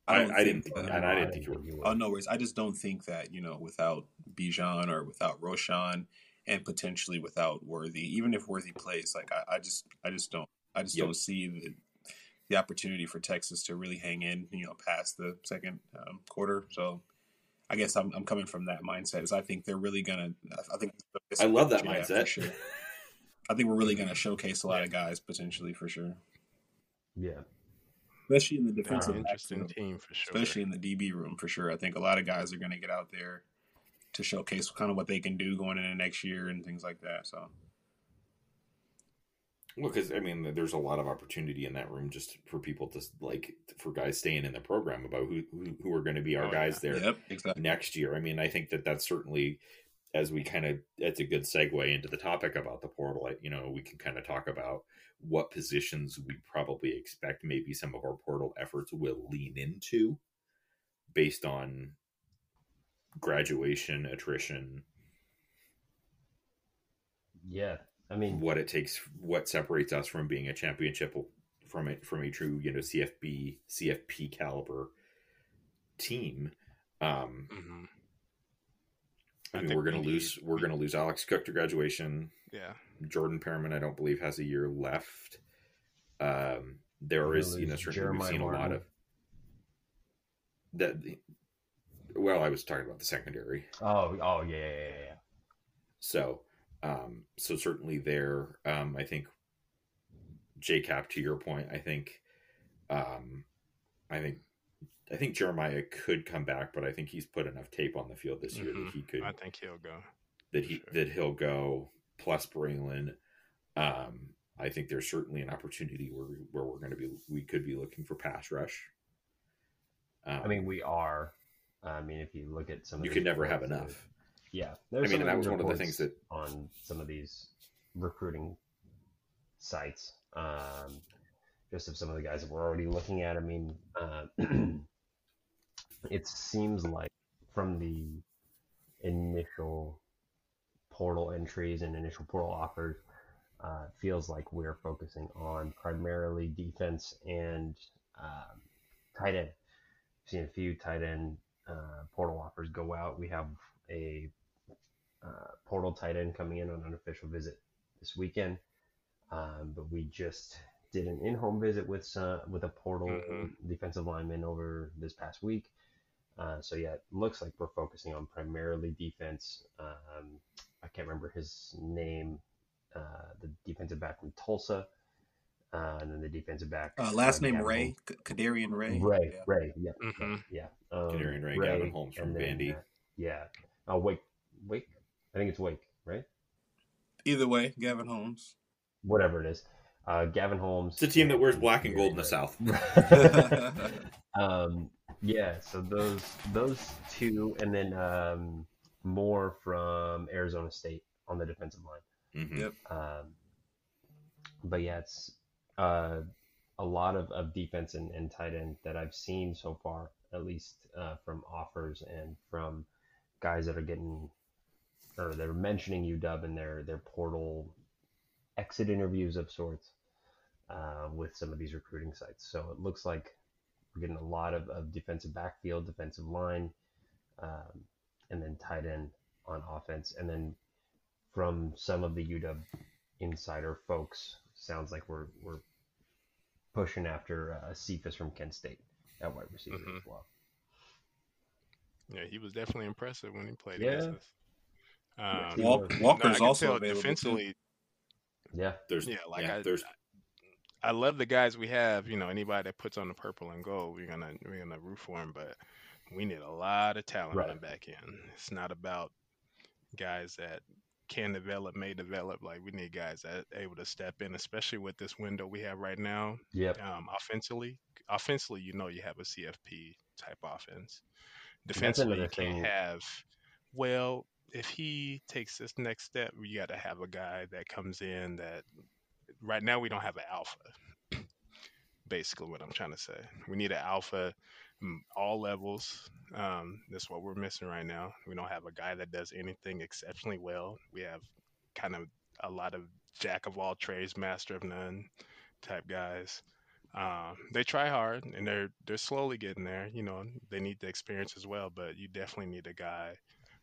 I, don't I didn't think think, that- and I didn't think you were. Oh no worries. I just don't think that you know without Bijan or without Roschon and potentially without Worthy, even if Worthy plays, like I, I just I just don't I just Yep. don't see the the opportunity for Texas to really hang in, you know, past the second um, quarter. So I guess I'm I'm coming from that mindset. Is I think they're really gonna. I think I love that mindset. sure. I think we're really gonna showcase a lot of guys potentially for sure, Yeah, especially in the defensive interesting team for sure. especially in the DB room for sure. I think a lot of guys are going to get out there to showcase kind of what they can do going into next year and things like that. So Well, because I mean, there's a lot of opportunity in that room just for people to like for guys staying in the program about who who, who are going to be our Oh, guys there yep, exactly. next year. I mean, I think that that's certainly as we kind of that's a good segue into the topic about the portal. You know, we can kind of talk about what positions we probably expect maybe some of our portal efforts will lean into based on graduation, attrition, yeah. I mean, what it takes, what separates us from being a championship from it from a true you know CFB CFP caliber team. Um, hmm I, I mean, think we're gonna we lose. need- We're gonna lose Alex Cook to graduation. Yeah. Jordan Perryman, I don't believe has a year left. Um, there We're is, gonna you know, lose certainly we've Jeremiah seen a lot of that. Well, I was talking about the secondary. oh, oh yeah, yeah, yeah, yeah. So, um, so certainly there, um, I think JCap to your point, I think, um, I think, I think Jeremiah could come back, but I think he's put enough tape on the field this year Mhm. that he could, I think he'll go. that he, sure. that he'll go plus Bralen. Um, I think there's certainly an opportunity where, we, where we're going to be, we could be looking for pass rush. Um, I mean, we are. I mean, if you look at some, of you these can never have reports that- enough. Yeah, I mean, and that was one of the things that on some of these recruiting sites, um, just of some of the guys that we're already looking at. I mean, uh, it seems like from the initial portal entries and initial portal offers, uh, it feels like we're focusing on primarily defense and um, tight end. We've seen a few tight end uh, portal offers go out. We have a uh, portal tight end coming in on an official visit this weekend. Um, but we just did an in-home visit with some with a portal Mhm. defensive lineman over this past week. Uh, so yeah, it looks like we're focusing on primarily defense. Um, I can't remember his name. Uh, the defensive back from Tulsa, uh, and then the defensive back. Uh, last uh, name Gavin Ray, Holmes. K- Kadarian Ray. Ray, Yeah. Ray, yeah, Mhm. yeah. Um, Kadarian Ray, Gavin Holmes from and then, Vandy. uh, yeah. Oh, Wake, Wake. I think it's Wake, right? Either way, Gavin Holmes. Whatever it is. Uh, Gavin Holmes. It's a team that wears black and gold in the Ray. South. um, yeah, so those those two, and then um, more from Arizona State on the defensive line. Mhm. Yep. Um, but yeah, it's uh, a lot of, of defense and, and tight end that I've seen so far, at least uh, from offers and from guys that are getting or they're mentioning UW in their their portal exit interviews of sorts uh, with some of these recruiting sites. So it looks like we're getting a lot of, of defensive backfield, defensive line, um, and then tight end on offense, and then from some of the UW insider folks, sounds like we're we're pushing after uh, Cephas from Kent State at wide receiver Mhm. as well. Yeah, he was definitely impressive when he played Yeah. against us. Um, He Walk, was. Walker's no, also tell available. too. defensively. Yeah, There's Yeah, like yeah, I, there's I love the guys we have. You know, anybody that puts on the purple and gold, we're gonna we're gonna root for him. But we need a lot of talent Right. on the back end. It's not about guys that can develop, may develop. Like we need guys that are able to step in, especially with this window we have right now. yep, Um, offensively, offensively, you know, you have a CFP type offense. Defensively, you can't have. Well, if he takes this next step, you got to have a guy that comes in that. Right now, we don't have an alpha. Basically, what I'm trying to say, we need an alpha, all levels. Um, that's what we're missing right now. We don't have a guy that does anything exceptionally well. We have kind of a lot of jack of all trades, master of none type guys. Um, they try hard and they're they're slowly getting there. You know, they need the experience as well, but you definitely need a guy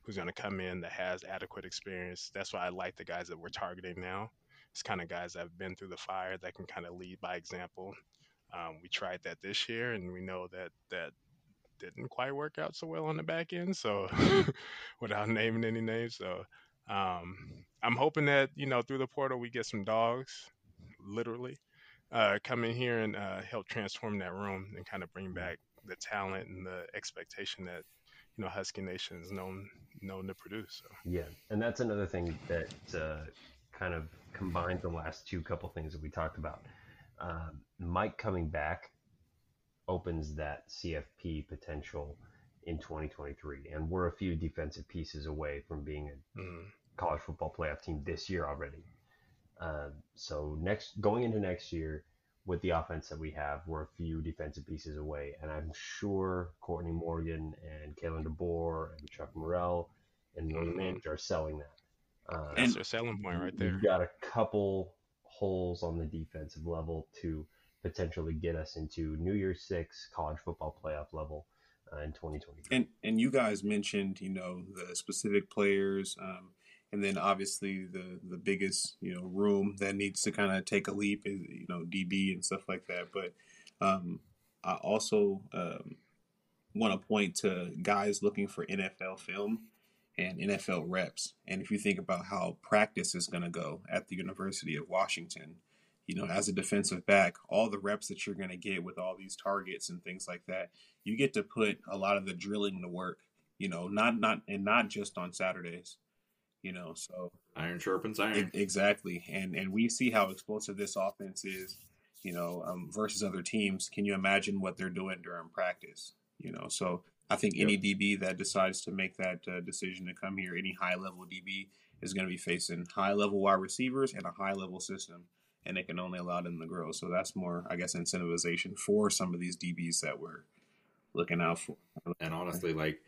who's going to come in that has adequate experience. That's why I like the guys that we're targeting now. It's kind of guys that have been through the fire that can kind of lead by example. Um, we tried that this year, and we know that that didn't quite work out so well on the back end. So, without naming any names, so um, I'm hoping that you know through the portal we get some dogs, literally, uh, come in here and uh, help transform that room and kind of bring back the talent and the expectation that you know Husky Nation is known known to produce. So. yeah, and that's another thing that uh, kind of combines the last two couple things that we talked about. Um, Mike coming back opens that CFP potential in 2023, and we're a few defensive pieces away from being a Mm, college football playoff team this year already. Um, so next, going into next year with the offense that we have, we're a few defensive pieces away, and I'm sure Courtney Morgan and Kalen DeBoer and Chuck Morrell and Mhm. Manager are selling that. Uh, that's their selling point right there. We've got a couple holes on the defensive level to potentially get us into New Year's Six college football playoff level uh, in 2023. And and you guys mentioned, you know, the specific players, um, and then obviously the the biggest, you know, room that needs to kind of take a leap is, you know, DB and stuff like that. But um, I also um, want to point to guys looking for NFL film and NFL reps. And if you think about how practice is going to go at the University of Washington, you know, as a defensive back, all the reps that you're going to get with all these targets and things like that, you get to put a lot of the drilling to work. You know, not not and not just on Saturdays. You know, so iron sharpens iron. Exactly, and and we see how explosive this offense is. You know, um, versus other teams. Can you imagine what they're doing during practice? You know, so I think any DB that decides to make that uh, decision to come here, any high level DB is going to be facing high level wide receivers and a high level system, and it can only allow them to grow. So that's more, I guess, incentivization for some of these DBs that we're looking out for. And honestly, like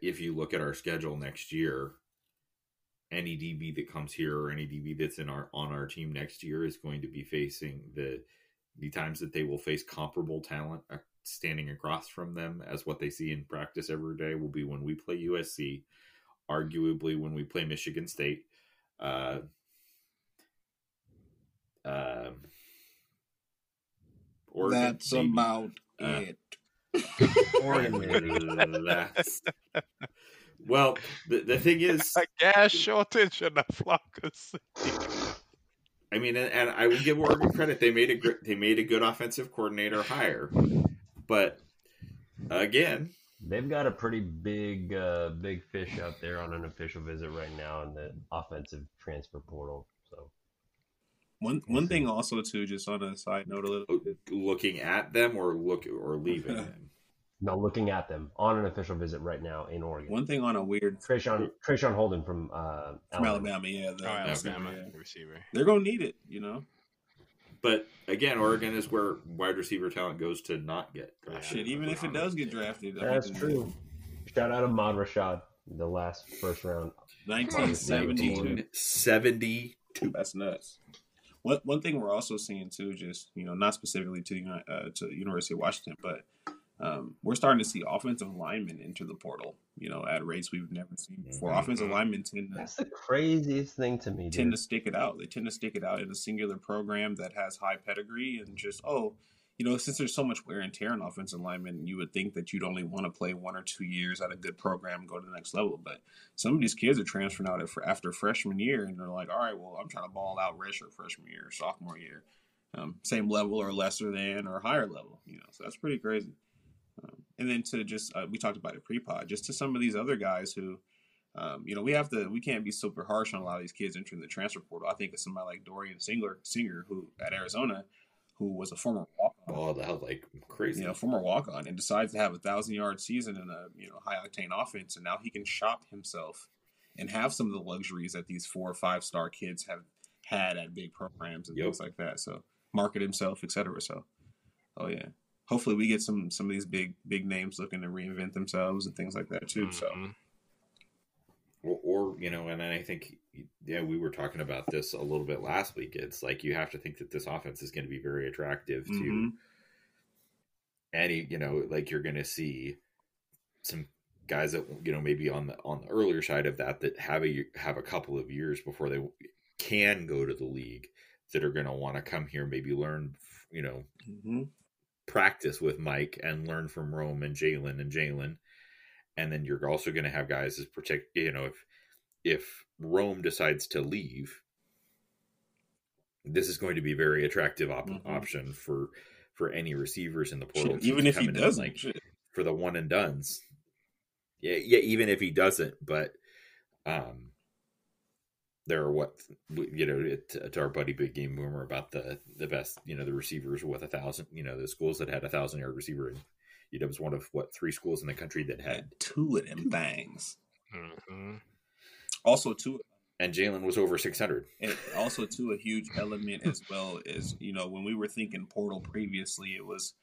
if you look at our schedule next year, any DB that comes here or any DB that's in our on our team next year is going to be facing the the times that they will face comparable talent standing across from them as what they see in practice every day will be when we play USC, arguably when we play Michigan State. Uh, uh, Oregon, That's maybe. about Uh, it. Oregon. That's- well, the, the thing is, A gas shortage in the flock of city. I mean, and, and I will give Oregon credit; they made a gr- they made a good offensive coordinator hire, but again, They've got a pretty big, uh, big fish out there on an official visit right now in the offensive transfer portal. So One one thing also too, just on a side note, a little bit. looking at them or look or leaving them. now looking at them on an official visit right now in Oregon. One thing on a weird Traeshon, Traeshon Holden from uh, from Alabama. Alabama, yeah, the, Oh, receiver, Alabama yeah. receiver. they're gonna need it, you know. But again, Oregon is where wide receiver talent goes to not get Yeah. drafted. Shit, even if it does get drafted, That's mean, true. Shout out to Ahmad Rashad, the last first round. 1972. 1972. That's nuts. One one thing we're also seeing too, just you know, not specifically to the uh, to the University of Washington, but um, we're starting to see offensive linemen enter the portal. You know, at rates we've never seen before. Offensive linemen tend to That's the craziest thing to me, tend dude. to stick it out. They tend to stick it out in a singular program that has high pedigree and just oh, you know, since there's so much wear and tear on offensive linemen, you would think that you'd only want to play one or two years at a good program go to the next level. But some of these kids are transferring out after, after freshman year, and they're like, all right, well, I'm trying to ball out redshirt freshman year, sophomore year, um, same level or lesser than or higher level. You know, so that's pretty crazy. Um, and then to just uh, we talked about it pre-pod, just to some of these other guys who um, you know, we have to we can't be super harsh on a lot of these kids entering the transfer portal. I think of somebody like Dorian Singer, Singer, who at Arizona, who was a former walk on, Oh, that was like crazy. you know, former walk on, and decides to have a thousand yard season in a you know high octane offense, and now he can shop himself and have some of the luxuries that these four or five star kids have had at big programs and Yep. things like that. So market himself, etc. So, oh yeah. Hopefully, we get some some of these big big names looking to reinvent themselves and things like that too. So, Mhm. or, or you know, and then I think yeah, we were talking about this a little bit last week. It's like you have to think that this offense is going to be very attractive to Mhm. any. You know, like you're going to see some guys that you know maybe on the on the earlier side of that that have a have a couple of years before they can go to the league that are going to want to come here, maybe learn, you know, Mhm. Practice with Mike and learn from Rome and Jalen and Jalen. And then you're also going to have guys as protect, you know, if, if Rome decides to leave, this is going to be a very attractive op- Mhm. option for, for any receivers in the portal. Shit, even if he come in and, doesn't, like, shit. for the one and duns. Yeah. Yeah. Even if he doesn't, but, um, there are what you know it, to our buddy Big Game Boomer about the the best you know the receivers with a thousand you know the schools that had a thousand yard receiver and UW was one of what three schools in the country that had had two of them things. Mhm. Also, two and Jalen was over six hundred. and also too a huge element as well is you know when we were thinking portal previously, it was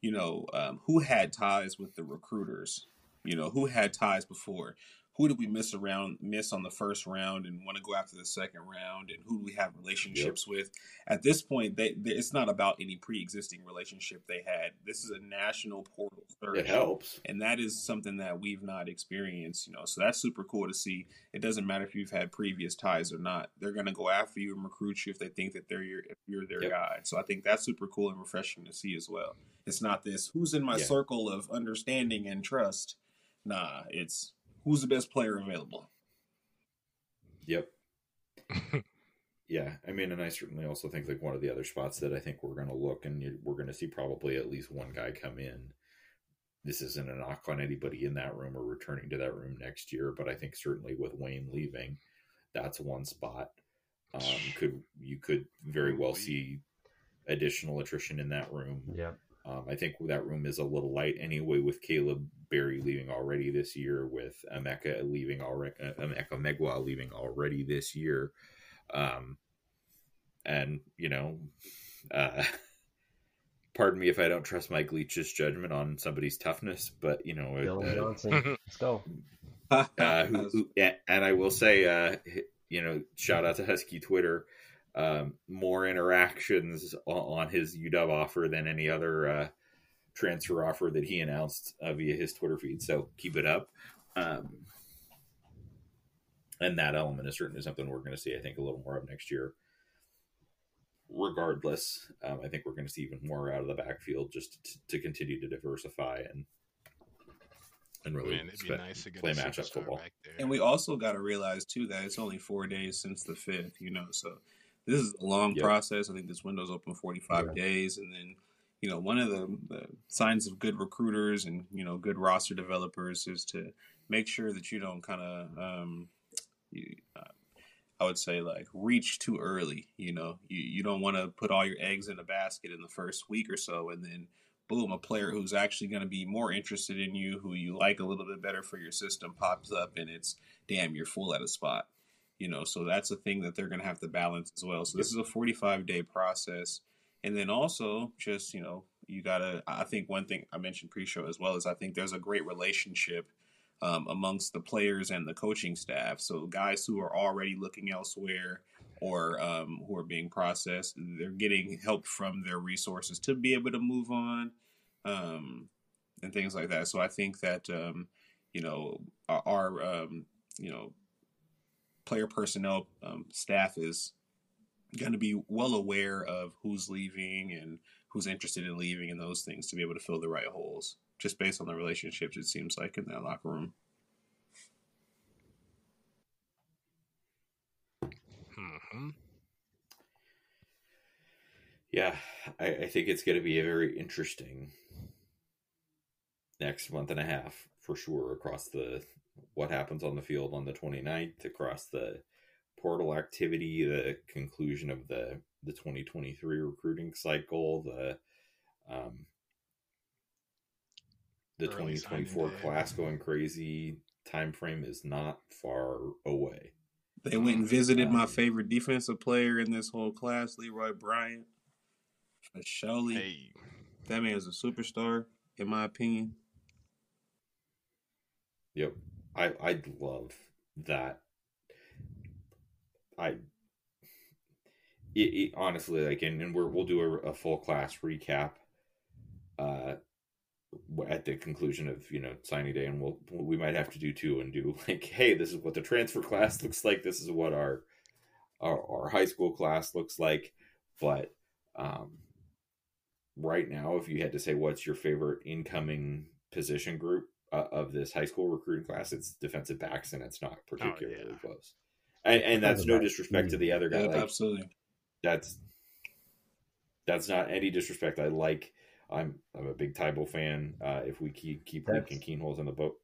you know um, who had ties with the recruiters. You know who had ties before. Who did we miss around miss on the first round and want to go after the second round, and who do we have relationships with? At this point, they, they, it's not about any pre-existing relationship they had. This is a national portal search. It helps. and that is something that we've not experienced you know so that's super cool to see it doesn't matter if you've had previous ties or not they're going to go after you and recruit you if they think that they're your if you're their Yep. guy so i think that's super cool and refreshing to see as well it's not this who's in my Yeah. circle of understanding and trust nah it's who's the best player available Yep. yeah, I mean, and I certainly also think like one of the other spots that I think we're going to look and we're going to see probably at least one guy come in. This isn't a knock on anybody in that room or returning to that room next year, but I think certainly with Wayne leaving, that's one spot. Um, could you could very well see additional attrition in that room. Yep. Um, I think that room is a little light anyway, with Caleb Berry leaving already this year, with Emeka leaving already, uh, Emeka Megwa leaving already this year, um, and you know, uh, pardon me if I don't trust Mike Leach's judgment on somebody's toughness, but you know, Dillon uh, Johnson. Let's go. uh, who, who, and I will say, uh, you know, shout out to Husky Twitter. Um, more interactions on, on his UW offer than any other uh, transfer offer that he announced uh, via his Twitter feed. So keep it up. Um, and that element is certainly something we're going to see, I think, a little more of next year. regardless, um, I think we're going to see even more out of the backfield just to, to continue to diversify and and really Man, it'd be spend- nice to get play matchup football. back there. And we also got to realize too that it's only four days since the fifth, you know. So this is a long Yep. process. I think this window's open forty five Yeah. days, and then you know one of the, the signs of good recruiters and you know good roster developers is to make sure that you don't kind of um, you, uh, I would say like reach too early. You know, you you don't want to put all your eggs in a basket in the first week or so, and then boom, a player who's actually going to be more interested in you, who you like a little bit better for your system, pops up, and it's damn, you're full at a spot. You know, so that's a thing that they're going to have to balance as well. So this is a 45 day process, and then also just you know you gotta. I think one thing I mentioned pre-show as well is I think there's a great relationship um, amongst the players and the coaching staff. So guys who are already looking elsewhere or um, who are being processed, they're getting help from their resources to be able to move on um, and things like that. So I think that um, you know our, our um, you know player personnel um, staff is going to be well aware of who's leaving and who's interested in leaving and those things to be able to fill the right holes just based on the relationships it seems like in that locker room. Hmm Yeah, I, I think it's going to be a very interesting next month and a half for sure across the what happens on the field on the 29th, across the portal activity, the conclusion of the the 2023 recruiting cycle, the um the Early 2024 class going crazy time frame is not far away. they went and visited my Um, favorite defensive player in this whole class leroy bryant. For surely Hey, that man is a superstar in my opinion. Yep. I I love that. I it, it, honestly like and, and we're, we'll do a, a full class recap uh at the conclusion of you know signing day and we'll we might have to do two and do like hey this is what the transfer class looks like this is what our our, our high school class looks like but um right now if you had to say what's your favorite incoming position group uh, of this high school recruiting class it's defensive backs and it's not particularly yeah. close and, and that's no disrespect to the other guy yeah, like, absolutely that's that's not any disrespect. I like. I'm I'm a big Tybo fan. Uh, if we keep keep That's- leaking keyholes in the boat,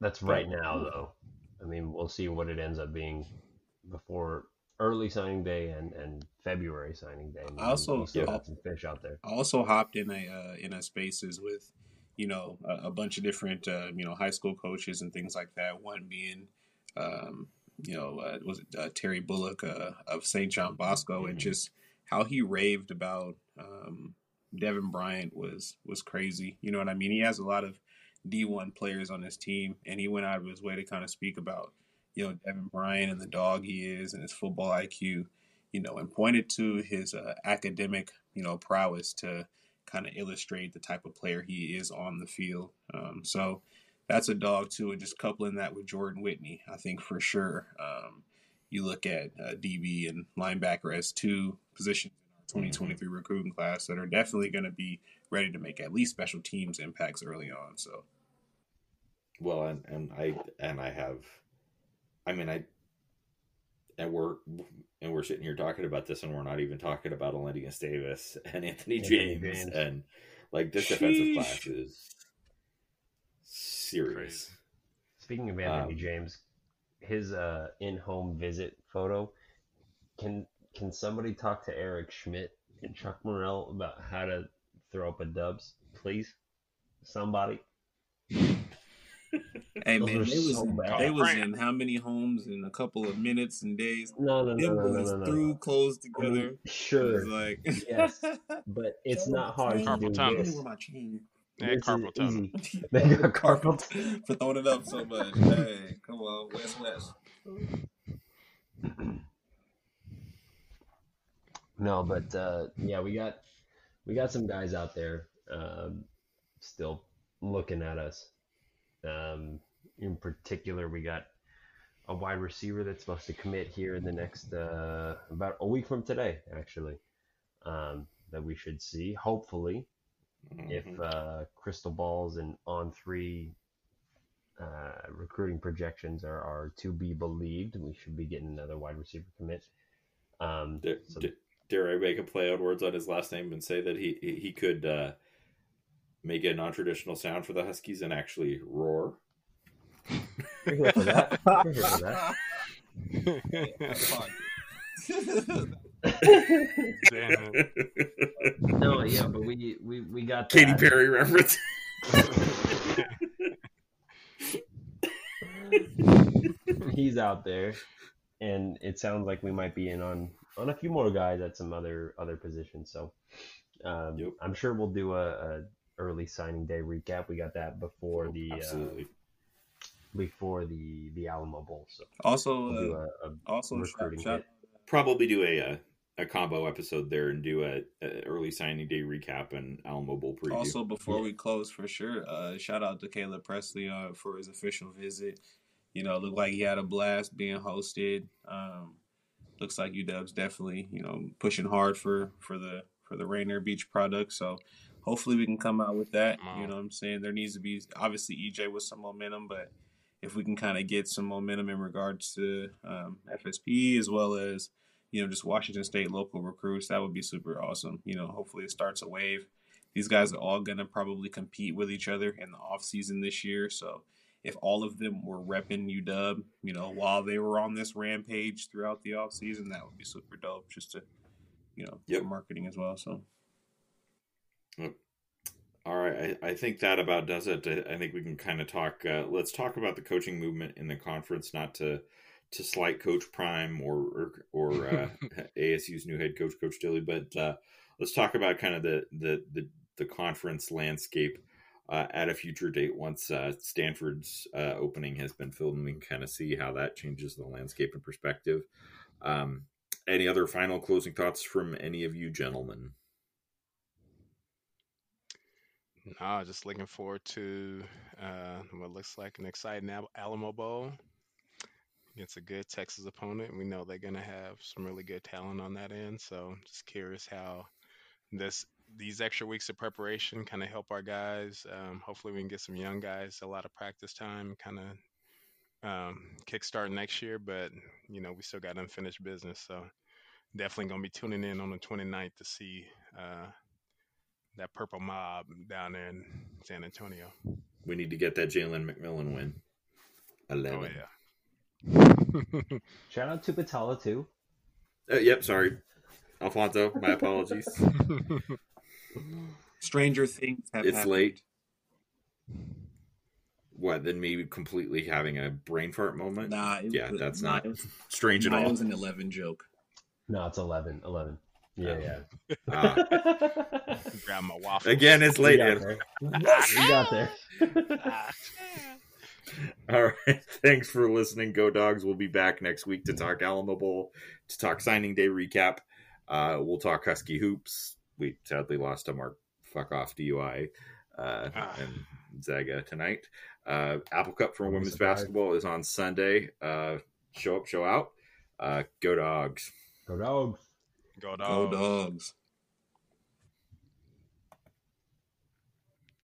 That's right now, though. I mean, we'll see what it ends up being before early signing day and, and February signing day. I also- we still yeah. got some fish out there. I also hopped in a uh, in a spaces with, you know, a, a bunch of different uh, you know high school coaches and things like that. One being, um, you know, uh, was it uh, Terry Bullock uh, of St. John Bosco, and Mhm. just how he raved about um, Devin Bryant was was crazy. You know what I mean? He has a lot of D one players on his team, and he went out of his way to kind of speak about, you know, Devin Bryant and the dog he is and his football IQ you know, and pointed to his uh, academic, you know, prowess to kind of illustrate the type of player he is on the field. Um, so that's a dog too, and just coupling that with Jordan Whitney, I think for sure. Um, you look at uh, DB and linebacker as two positions in our 2023 recruiting class that are definitely going to be ready to make at least special teams impacts early on. So well, and and I and I have, I mean, I and we're and we're sitting here talking about this, and we're not even talking about Elinneus Davis and Anthony Anthony James, James. and like this defensive Sheesh. class is serious. Crazy. Speaking of Anthony Um, James, his uh, in-home visit photo. Can can somebody talk to Eric Schmidt and Chuck Morrell about how to throw up a dubs, please? Somebody. Hey Those man, are they was so in, they was in how many homes in a couple of minutes and days? No, no, no, no, no, no, no. threw clothes I mean, together. Sure, like yes, but it's Show not hard chain. to Carpal do tunnel. this. Where my chain? Yeah, This carpal tunnel. They got carpal for throwing it up so much. Hey, come on, West West. No, but uh, yeah, we got we got some guys out there um, still looking at us. Um, in particular, we got a wide receiver that's supposed to commit here in the next uh, about a week from today, actually. um, that we should see. Hopefully, if Mhm. uh, crystal balls and on three uh, recruiting projections are, are to be believed, we should be getting another wide receiver commit. Um, Dare, so d- dare I make a play on words on his last name and say that he he he could uh, make a non traditional sound for the Huskies and actually roar? We're here for that. We're here for that. Damn. no, yeah, but we we, we got Katy that. Perry reference. He's out there, and it sounds like we might be in on on a few more guys at some other other positions. So um, Yep. I'm sure we'll do a, a early signing day recap. We got that before the uh, Absolutely. Before the the Alamo Bowl. So Also, we'll do uh, a, a also recruiting shout, shout, Probably do a, uh a combo episode there and do a, a early signing day recap and Alamo Bowl preview. Also, before Yeah. we close, for sure, uh, shout out to Caleb Presley uh, for his official visit. You know, looked like he had a blast being hosted. Um, looks like UW's definitely you know pushing hard for for the for the Rainier Beach product. So hopefully we can come out with that. Wow. You know, what I'm saying there needs to be obviously EJ with some momentum, but if we can kind of get some momentum in regards to um, FSP as well as you know just Washington State local recruits, that would be super awesome. You know, hopefully it starts a wave these guys are all going to probably compete with each other in the off season this year. So if all of them were repping UW, you know, while they were on this rampage throughout the off season, that would be super dope just to, you know, Yep. marketing as well. So All right, I, I think that about does it. I, I think we can kind of talk. Uh, let's talk about the coaching movement in the conference, not to to slight Coach Prime or or, or uh, ASU's new head coach, Coach Dilly, but uh, let's talk about kind of the the the, the conference landscape uh, at a future date once uh, Stanford's uh, opening has been filled, and we can kind of see how that changes the landscape and perspective. Um, any other final closing thoughts from any of you gentlemen? Nah, just looking forward to uh, what looks like an exciting Al- Alamo Bowl against a good Texas opponent. We know they're going to have some really good talent on that end. So just curious how this these extra weeks of preparation kind of help our guys. Um, hopefully, we can get some young guys a lot of practice time, kind of um, kickstart next year. But you know, we still got unfinished business. So definitely going to be tuning in on the 29th to see. Uh, that purple mob down there in San Antonio. We need to get that Jalen McMillan win. Eleven. Oh yeah. shout out to Patala too. Uh, yep, sorry. Alfonso, my apologies. stranger things have it's happened. late. What, then me completely having a brain fart moment? Nah, it Yeah, was, that's nah, not it was, Strange at all. it was an 11 joke. No, it's 11. 11. Yeah, yeah. Ah. Grab my waffle. again, it's We late. got there. We got there. All right. Thanks for listening, Go Dogs. We'll be back next week to talk Alamo Bowl, to talk signing day recap. Uh, we'll talk Husky hoops. We sadly lost a mark fuck off DUI uh, Ah. and Zaga tonight. Uh, Apple Cup for women's surprised. basketball is on Sunday. Uh, show up, show out. Uh, go Dogs. Go dogs. Go Go dogs. dogs.